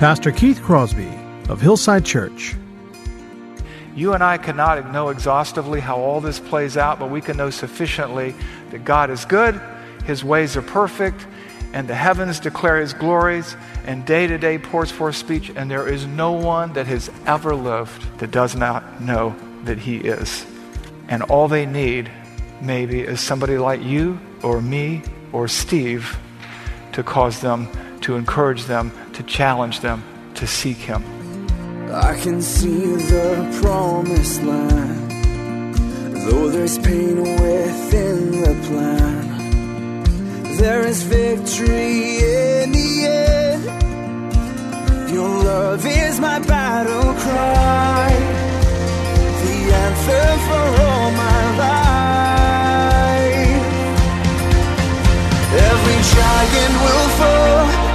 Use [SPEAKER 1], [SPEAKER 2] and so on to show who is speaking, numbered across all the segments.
[SPEAKER 1] Pastor Keith Crosby of Hillside Church.
[SPEAKER 2] You and I cannot know exhaustively how all this plays out, but we can know sufficiently that God is good, His ways are perfect, and the heavens declare His glories, and day to day pours forth speech, and there is no one that has ever lived that does not know that He is. And all they need, maybe, is somebody like you or me or Steve to cause them, to encourage them, to challenge them to seek Him.
[SPEAKER 3] I can see the promised land, though there's pain within the plan. There is victory in the end. Your love is my battle cry, the answer for all my life. Every giant will fall,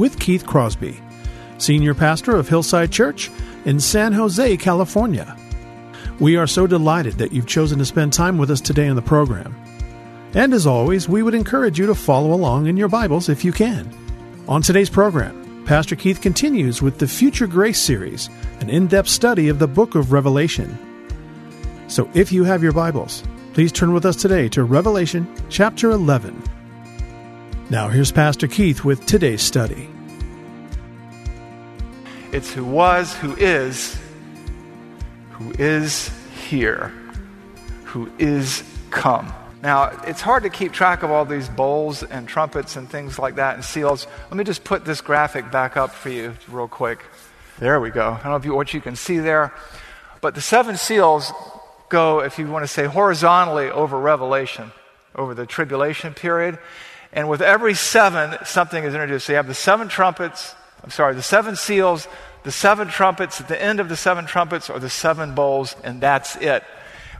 [SPEAKER 1] with Keith Crosby, Senior Pastor of Hillside Church in San Jose, California. We are so delighted that you've chosen to spend time with us today on the program. And as always, we would encourage you to follow along in your Bibles if you can. On today's program, Pastor Keith continues with the Future Grace series, an in depth study of the book of Revelation. So if you have your Bibles, please turn with us today to Revelation chapter 11. Now here's Pastor Keith with today's study.
[SPEAKER 2] It's who was, who is, who is here, who is come. Now, it's hard to keep track of all these bowls and trumpets and things like that and seals. Let me just put this graphic back up for you real quick. There we go. I don't know if you, what you can see there, but the seven seals go, if you want to say, horizontally over Revelation, over the tribulation period. And with every seven, something is introduced. So you have the seven trumpets, I'm sorry, the seven seals, the seven trumpets, at the end of the seven trumpets, or the seven bowls, and that's it.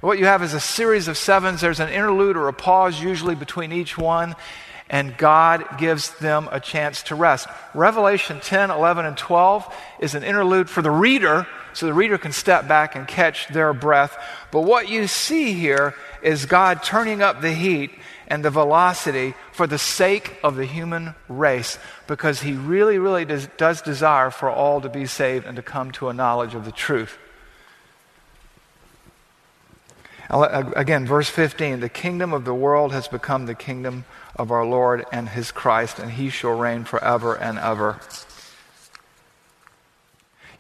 [SPEAKER 2] What you have is a series of sevens. There's an interlude or a pause usually between each one, and God gives them a chance to rest. Revelation 10, 11, and 12 is an interlude for the reader, so the reader can step back and catch their breath. But what you see here is God turning up the heat and the velocity for the sake of the human race because he really, really does, does, desire for all to be saved and to come to a knowledge of the truth. Again, verse 15 the kingdom of the world has become the kingdom of our Lord and his Christ, and he shall reign forever and ever.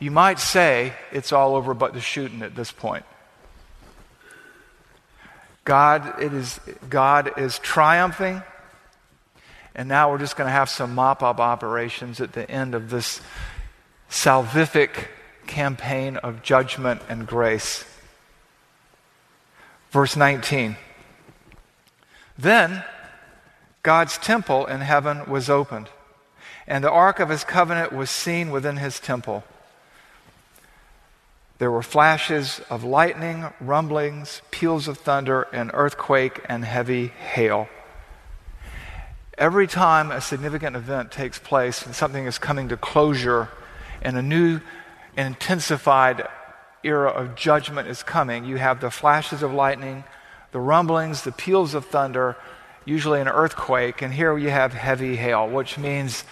[SPEAKER 2] You might say it's all over but the shooting at this point. God, it is, God is triumphing, and now we're just going to have some mop up operations at the end of this salvific campaign of judgment and grace. Verse 19. Then God's temple in heaven was opened, and the ark of his covenant was seen within his temple. There were flashes of lightning, rumblings, peals of thunder, an earthquake, and heavy hail. Every time a significant event takes place and something is coming to closure and a new and intensified era of judgment is coming, you have the flashes of lightning, the rumblings, the peals of thunder, usually an earthquake, and here you have heavy hail, which means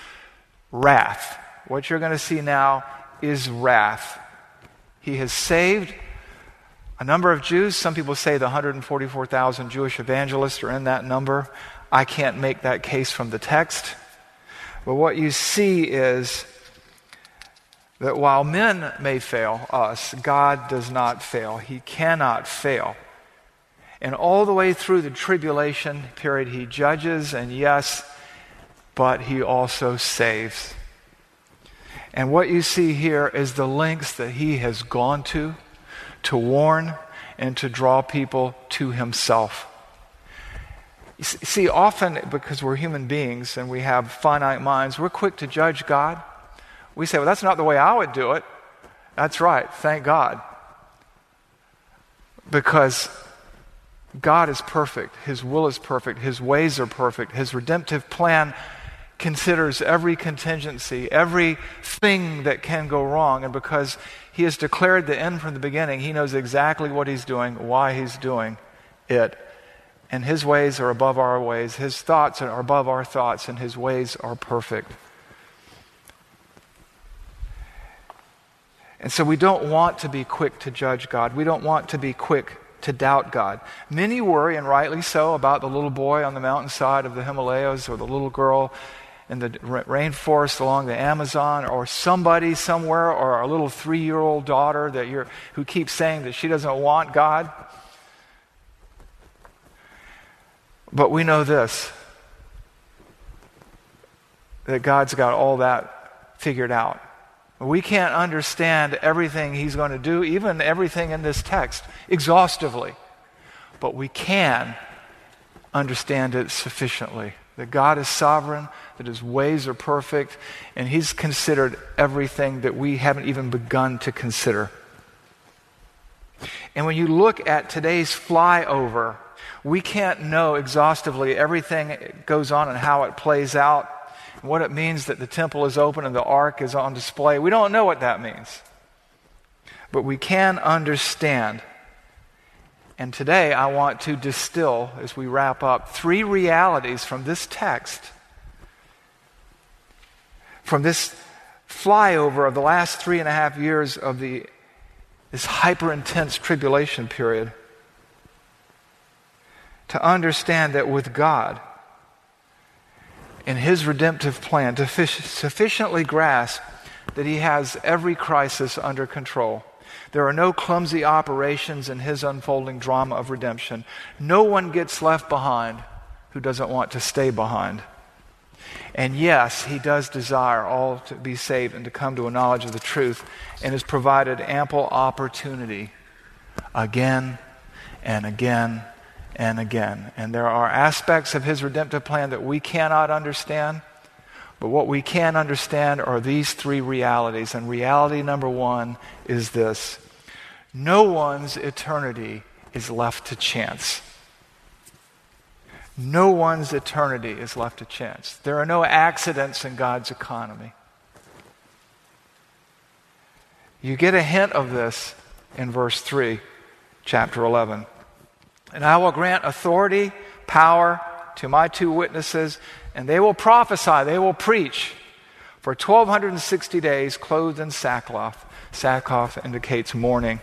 [SPEAKER 2] wrath. What you're going to see now is wrath. He has saved a number of Jews. Some people say the 144,000 Jewish evangelists are in that number. I can't make that case from the text. But what you see is that while men may fail us, God does not fail. He cannot fail. And all the way through the tribulation period, He judges, and yes, but He also saves. And what you see here is the lengths that He has gone to to warn and to draw people to Himself. You see, often because we're human beings and we have finite minds, we're quick to judge God. We say, well, that's not the way I would do it. That's right, thank God. Because God is perfect, His will is perfect, His ways are perfect, His redemptive plan considers every contingency, every thing that can go wrong. And because He has declared the end from the beginning, He knows exactly what He's doing, why He's doing it and his ways are above our ways. His thoughts are above our thoughts, and his ways are perfect. And so we don't want to be quick to judge God. We don't want to be quick to doubt God. Many worry, and rightly so, about the little boy on the mountainside of the Himalayas or the little girl in the rainforest along the Amazon or somebody somewhere or a little three year old daughter that you're, who keeps saying that she doesn't want God. But we know this that God's got all that figured out. We can't understand everything He's going to do, even everything in this text, exhaustively. But we can understand it sufficiently. That God is sovereign, that His ways are perfect, and He's considered everything that we haven't even begun to consider. And when you look at today's flyover we can't know exhaustively everything that goes on and how it plays out, and what it means that the temple is open and the ark is on display. We don't know what that means. But we can understand. And today I want to distill, as we wrap up, three realities from this text, from this flyover of the last three and a half years of the, this hyper intense tribulation period to understand that with God, in His redemptive plan, to sufficiently grasp that He has every crisis under control. There are no clumsy operations in His unfolding drama of redemption. No one gets left behind who doesn't want to stay behind. And yes, He does desire all to be saved and to come to a knowledge of the truth, and has provided ample opportunity again and again and again. And there are aspects of his redemptive plan that we cannot understand. But what we can understand are these three realities. And reality number one is this no one's eternity is left to chance. No one's eternity is left to chance. There are no accidents in God's economy. You get a hint of this in verse 3, chapter 11. And I will grant authority, power to my two witnesses, and they will prophesy, they will preach for 1260 days, clothed in sackcloth. Sackcloth indicates mourning.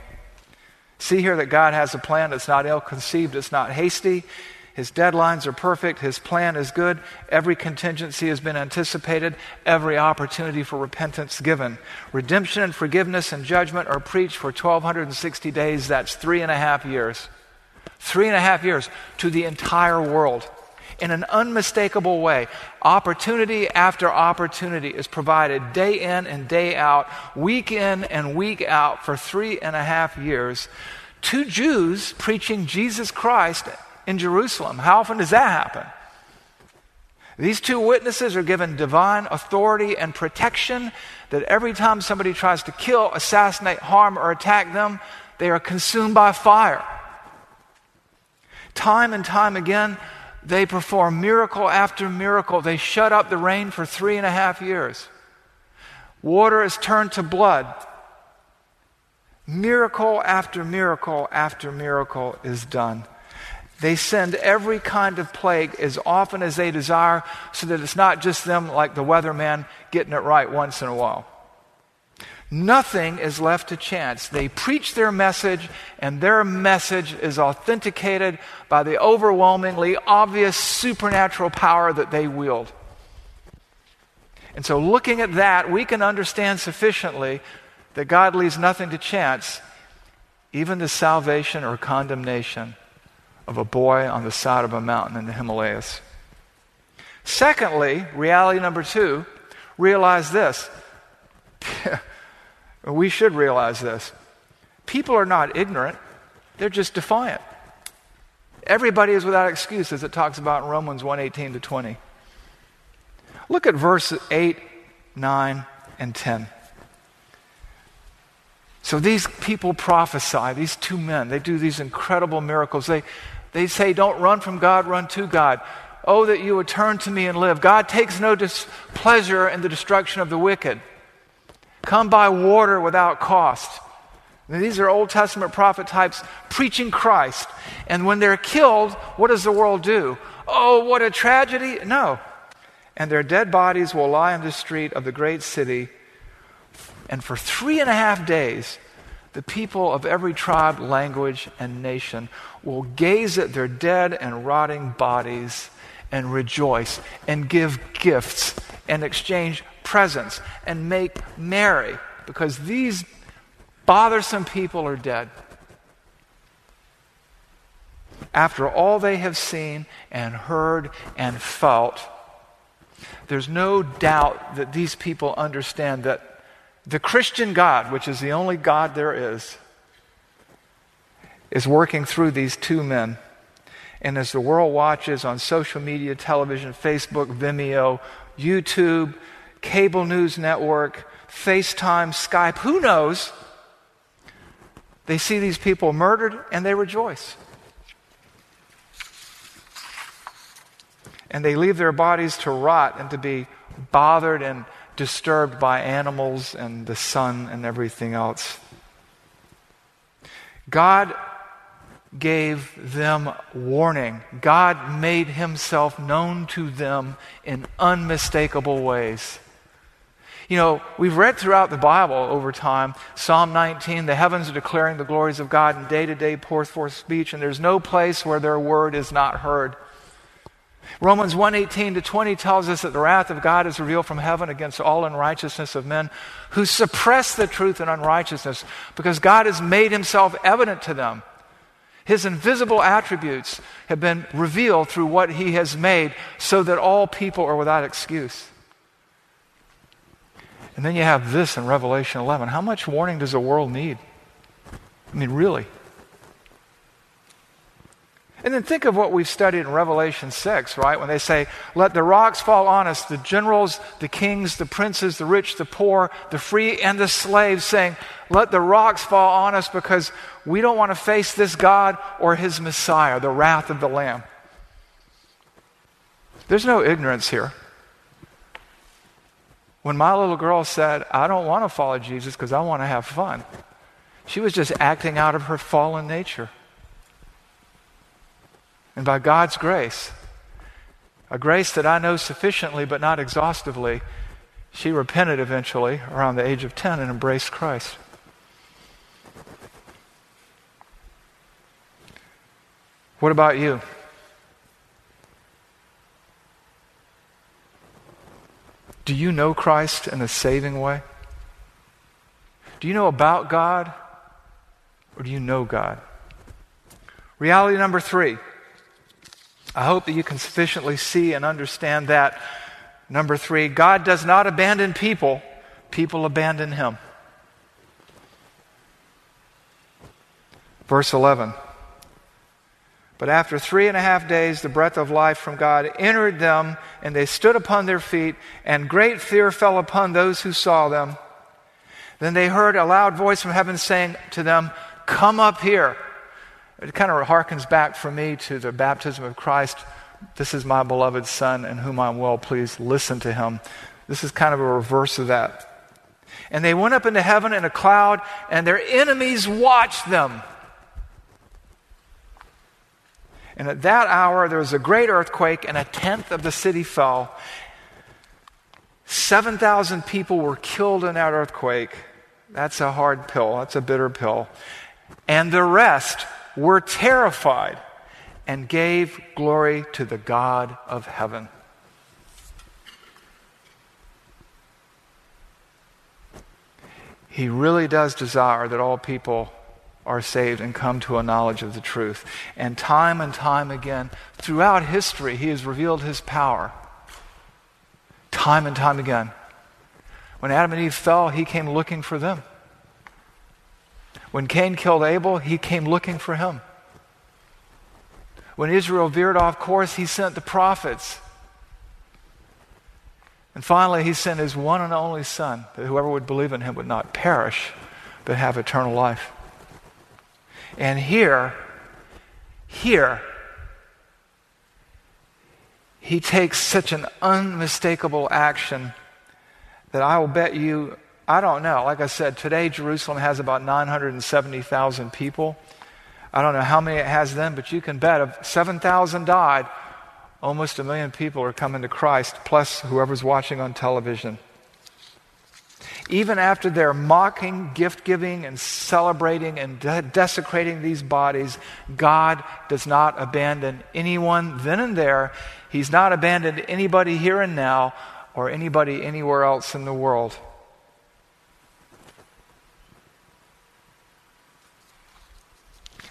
[SPEAKER 2] See here that God has a plan that's not ill conceived, it's not hasty. His deadlines are perfect. His plan is good. Every contingency has been anticipated. Every opportunity for repentance given. Redemption and forgiveness and judgment are preached for 1,260 days. That's three and a half years three and a half years to the entire world in an unmistakable way. Opportunity after opportunity is provided day in and day out, week in and week out for three and a half years to Jews preaching Jesus Christ in Jerusalem. How often does that happen? These two witnesses are given divine authority and protection that every time somebody tries to kill, assassinate, harm, or attack them, they are consumed by fire. Time and time again, they perform miracle after miracle. They shut up the rain for three and a half years. Water is turned to blood. Miracle after miracle after miracle is done. They send every kind of plague as often as they desire so that it's not just them, like the weatherman, getting it right once in a while. Nothing is left to chance. They preach their message, and their message is authenticated by the overwhelmingly obvious supernatural power that they wield. And so, looking at that, we can understand sufficiently that God leaves nothing to chance, even the salvation or condemnation of a boy on the side of a mountain in the Himalayas. Secondly, reality number two, realize this. we should realize this. People are not ignorant, they're just defiant. Everybody is without excuse, as it talks about in Romans 1 18 to 20. Look at verse 8, 9, and 10. So these people prophesy, these two men, they do these incredible miracles. They, they say, Don't run from God, run to God. Oh, that you would turn to me and live. God takes no pleasure in the destruction of the wicked. Come by water without cost. And these are Old Testament prophet types preaching Christ. And when they're killed, what does the world do? Oh, what a tragedy. No. And their dead bodies will lie in the street of the great city. And for three and a half days, the people of every tribe, language, and nation will gaze at their dead and rotting bodies and rejoice and give gifts and exchange presents and make merry because these bothersome people are dead. After all they have seen and heard and felt, there's no doubt that these people understand that the Christian God, which is the only God there is, is working through these two men. And as the world watches on social media, television, Facebook, Vimeo, YouTube, cable news network, FaceTime, Skype, who knows? They see these people murdered and they rejoice. And they leave their bodies to rot and to be bothered and disturbed by animals and the sun and everything else. God gave them warning. God made himself known to them in unmistakable ways. You know, we've read throughout the Bible over time, Psalm 19, the heavens are declaring the glories of God, and day to day pours forth speech, and there's no place where their word is not heard. Romans 1:18 to 20 tells us that the wrath of God is revealed from heaven against all unrighteousness of men who suppress the truth in unrighteousness because God has made himself evident to them. His invisible attributes have been revealed through what he has made so that all people are without excuse. And then you have this in Revelation 11. How much warning does the world need? I mean, really. And then think of what we've studied in Revelation 6, right? When they say, Let the rocks fall on us, the generals, the kings, the princes, the rich, the poor, the free, and the slaves, saying, Let the rocks fall on us because we don't want to face this God or his Messiah, the wrath of the Lamb. There's no ignorance here. When my little girl said, I don't want to follow Jesus because I want to have fun, she was just acting out of her fallen nature. And by God's grace, a grace that I know sufficiently but not exhaustively, she repented eventually around the age of 10 and embraced Christ. What about you? Do you know Christ in a saving way? Do you know about God or do you know God? Reality number three. I hope that you can sufficiently see and understand that. Number three, God does not abandon people, people abandon him. Verse 11. But after three and a half days, the breath of life from God entered them, and they stood upon their feet, and great fear fell upon those who saw them. Then they heard a loud voice from heaven saying to them, Come up here. It kind of harkens back for me to the baptism of Christ. This is my beloved Son, in whom I'm well pleased. Listen to him. This is kind of a reverse of that. And they went up into heaven in a cloud, and their enemies watched them. And at that hour, there was a great earthquake, and a tenth of the city fell. 7,000 people were killed in that earthquake. That's a hard pill, that's a bitter pill. And the rest were terrified and gave glory to the God of heaven. He really does desire that all people are saved and come to a knowledge of the truth. And time and time again, throughout history, He has revealed His power. Time and time again. When Adam and Eve fell, He came looking for them. When Cain killed Abel, He came looking for him. When Israel veered off course, He sent the prophets. And finally, He sent His one and only Son, that whoever would believe in Him would not perish, but have eternal life. And here, here, he takes such an unmistakable action that I will bet you, I don't know. Like I said, today Jerusalem has about 970,000 people. I don't know how many it has then, but you can bet if 7,000 died, almost a million people are coming to Christ, plus whoever's watching on television even after they're mocking, gift giving, and celebrating and de- desecrating these bodies, God does not abandon anyone then and there. He's not abandoned anybody here and now or anybody anywhere else in the world.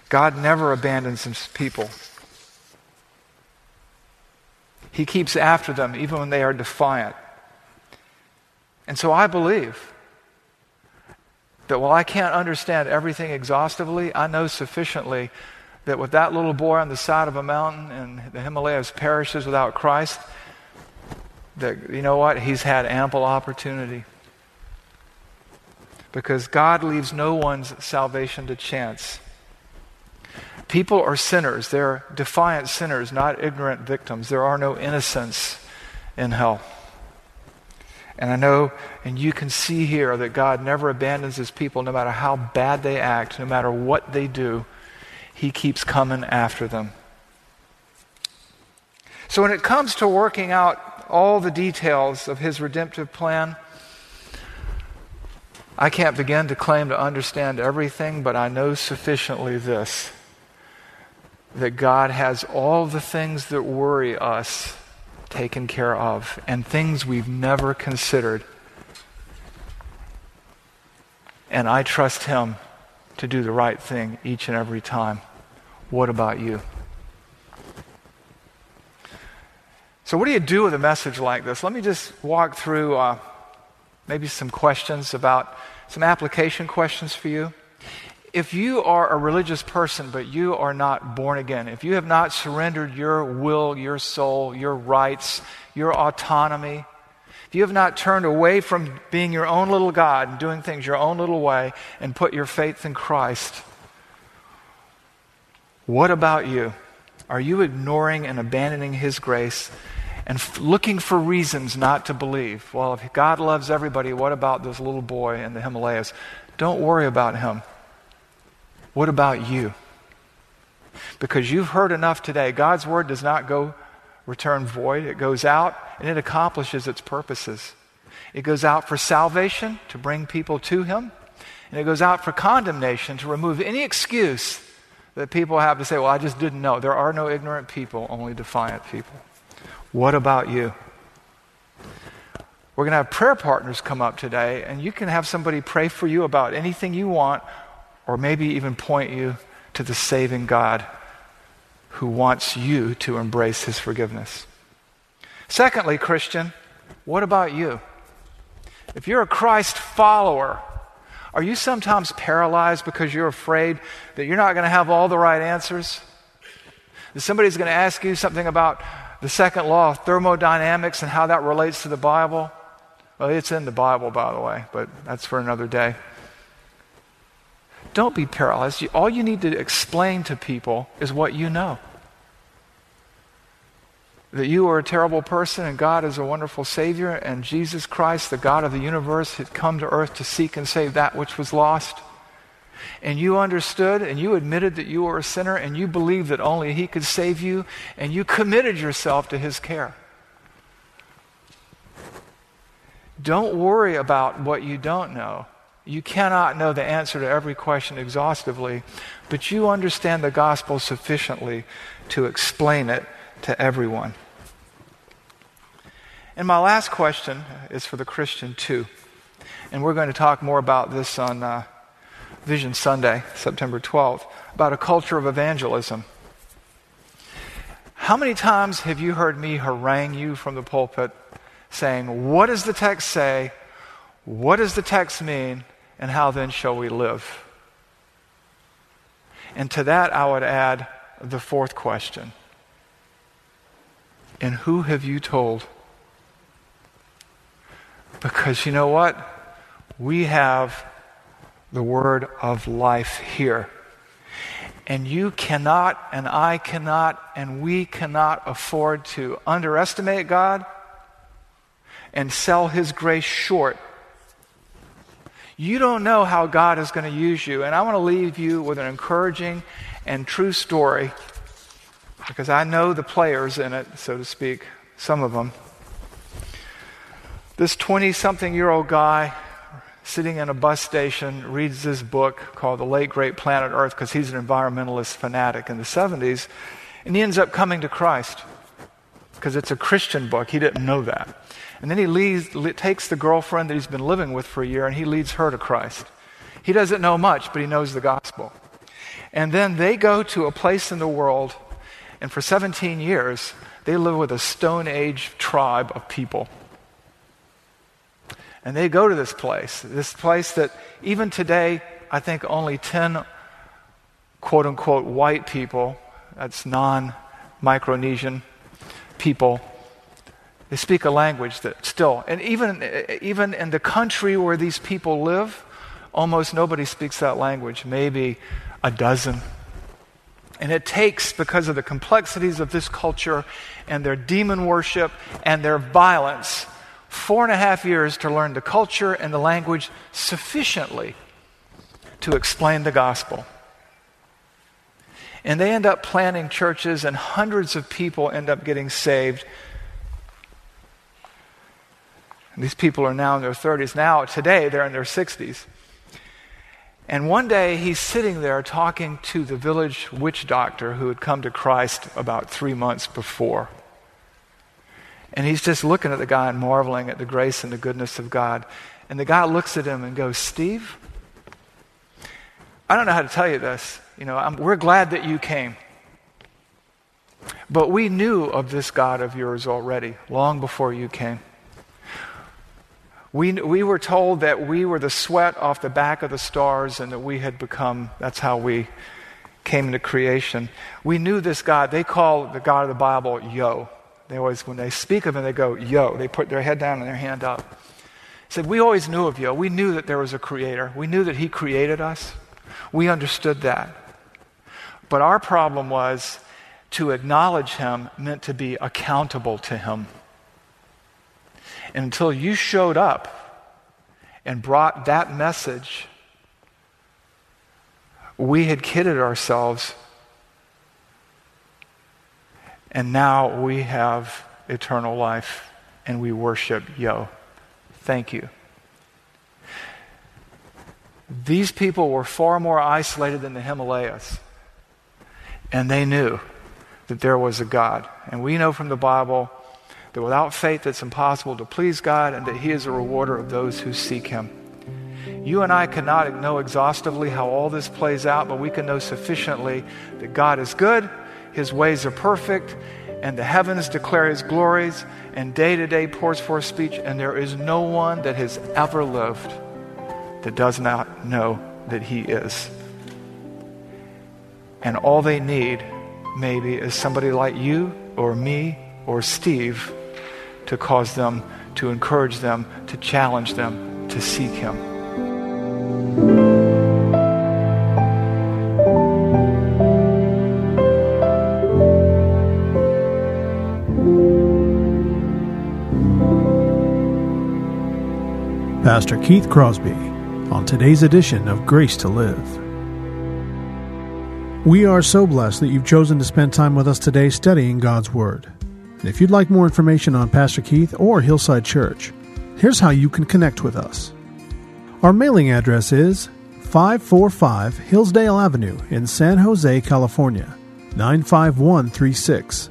[SPEAKER 2] God never abandons his people. He keeps after them even when they are defiant. And so I believe that while I can't understand everything exhaustively, I know sufficiently that with that little boy on the side of a mountain and the Himalayas perishes without Christ, that, you know what? He's had ample opportunity. Because God leaves no one's salvation to chance. People are sinners. They're defiant sinners, not ignorant victims. There are no innocents in hell. And I know, and you can see here that God never abandons his people no matter how bad they act, no matter what they do, he keeps coming after them. So when it comes to working out all the details of his redemptive plan, I can't begin to claim to understand everything, but I know sufficiently this that God has all the things that worry us taken care of and things we've never considered. And I trust Him to do the right thing each and every time. What about you? So, what do you do with a message like this? Let me just walk through uh, maybe some questions about some application questions for you if you are a religious person but you are not born again, if you have not surrendered your will, your soul, your rights, your autonomy, if you have not turned away from being your own little God and doing things your own little way and put your faith in Christ, what about you? Are you ignoring and abandoning His grace and f- looking for reasons not to believe? Well, if God loves everybody, what about this little boy in the Himalayas? Don't worry about him. What about you? Because you've heard enough today. God's word does not go return void, it goes out and it accomplishes its purposes. It goes out for salvation, to bring people to Him, and it goes out for condemnation, to remove any excuse that people have to say, Well, I just didn't know. There are no ignorant people, only defiant people. What about you? We're going to have prayer partners come up today, and you can have somebody pray for you about anything you want or maybe even point you to the saving God who wants you to embrace his forgiveness. Secondly, Christian, what about you? If you're a Christ follower, are you sometimes paralyzed because you're afraid that you're not going to have all the right answers? That somebody's going to ask you something about the second law of thermodynamics and how that relates to the Bible? Well, it's in the Bible, by the way, but that's for another day. Don't be paralyzed. All you need to explain to people is what you know that you are a terrible person and God is a wonderful Savior, and Jesus Christ, the God of the universe, had come to earth to seek and save that which was lost. And you understood and you admitted that you were a sinner and you believed that only He could save you, and you committed yourself to His care. Don't worry about what you don't know. You cannot know the answer to every question exhaustively, but you understand the gospel sufficiently to explain it to everyone. And my last question is for the Christian too. And we're going to talk more about this on uh, Vision Sunday, September 12th, about a culture of evangelism. How many times have you heard me harangue you from the pulpit saying, What does the text say? What does the text mean? And how then shall we live? And to that, I would add the fourth question And who have you told? Because you know what? We have the word of life here. And you cannot, and I cannot, and we cannot afford to underestimate God and sell His grace short. You don't know how God is going to use you. And I want to leave you with an encouraging and true story because I know the players in it, so to speak, some of them. This 20 something year old guy sitting in a bus station reads this book called The Late Great Planet Earth because he's an environmentalist fanatic in the 70s, and he ends up coming to Christ because it's a Christian book. He didn't know that. And then he leads, takes the girlfriend that he's been living with for a year and he leads her to Christ. He doesn't know much, but he knows the gospel. And then they go to a place in the world, and for 17 years, they live with a Stone Age tribe of people. And they go to this place, this place that even today, I think only 10 quote unquote white people, that's non Micronesian people, they speak a language that still, and even, even in the country where these people live, almost nobody speaks that language, maybe a dozen. And it takes, because of the complexities of this culture and their demon worship and their violence, four and a half years to learn the culture and the language sufficiently to explain the gospel. And they end up planting churches, and hundreds of people end up getting saved. And these people are now in their 30s. Now, today, they're in their 60s. And one day, he's sitting there talking to the village witch doctor who had come to Christ about three months before. And he's just looking at the guy and marveling at the grace and the goodness of God. And the guy looks at him and goes, Steve, I don't know how to tell you this. You know, I'm, we're glad that you came. But we knew of this God of yours already, long before you came. We, we were told that we were the sweat off the back of the stars and that we had become, that's how we came into creation. We knew this God. They call the God of the Bible Yo. They always, when they speak of him, they go, yo. They put their head down and their hand up. Said, We always knew of yo. We knew that there was a creator. We knew that he created us. We understood that. But our problem was to acknowledge him meant to be accountable to him. Until you showed up and brought that message, we had kidded ourselves and now we have eternal life and we worship Yo. Thank you. These people were far more isolated than the Himalayas. And they knew that there was a God. And we know from the Bible that without faith it's impossible to please God and that He is a rewarder of those who seek Him. You and I cannot know exhaustively how all this plays out, but we can know sufficiently that God is good his ways are perfect, and the heavens declare his glories, and day to day pours forth speech, and there is no one that has ever lived that does not know that he is. And all they need, maybe, is somebody like you or me or Steve to cause them, to encourage them, to challenge them to seek him.
[SPEAKER 1] Pastor Keith Crosby on today's edition of Grace to Live. We are so blessed that you've chosen to spend time with us today studying God's Word. And if you'd like more information on Pastor Keith or Hillside Church, here's how you can connect with us. Our mailing address is 545 Hillsdale Avenue in San Jose, California, 95136.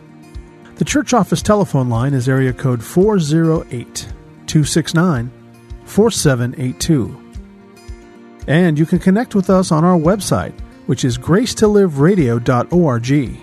[SPEAKER 1] The church office telephone line is area code 408 269 4782. And you can connect with us on our website, which is gracetoliveradio.org.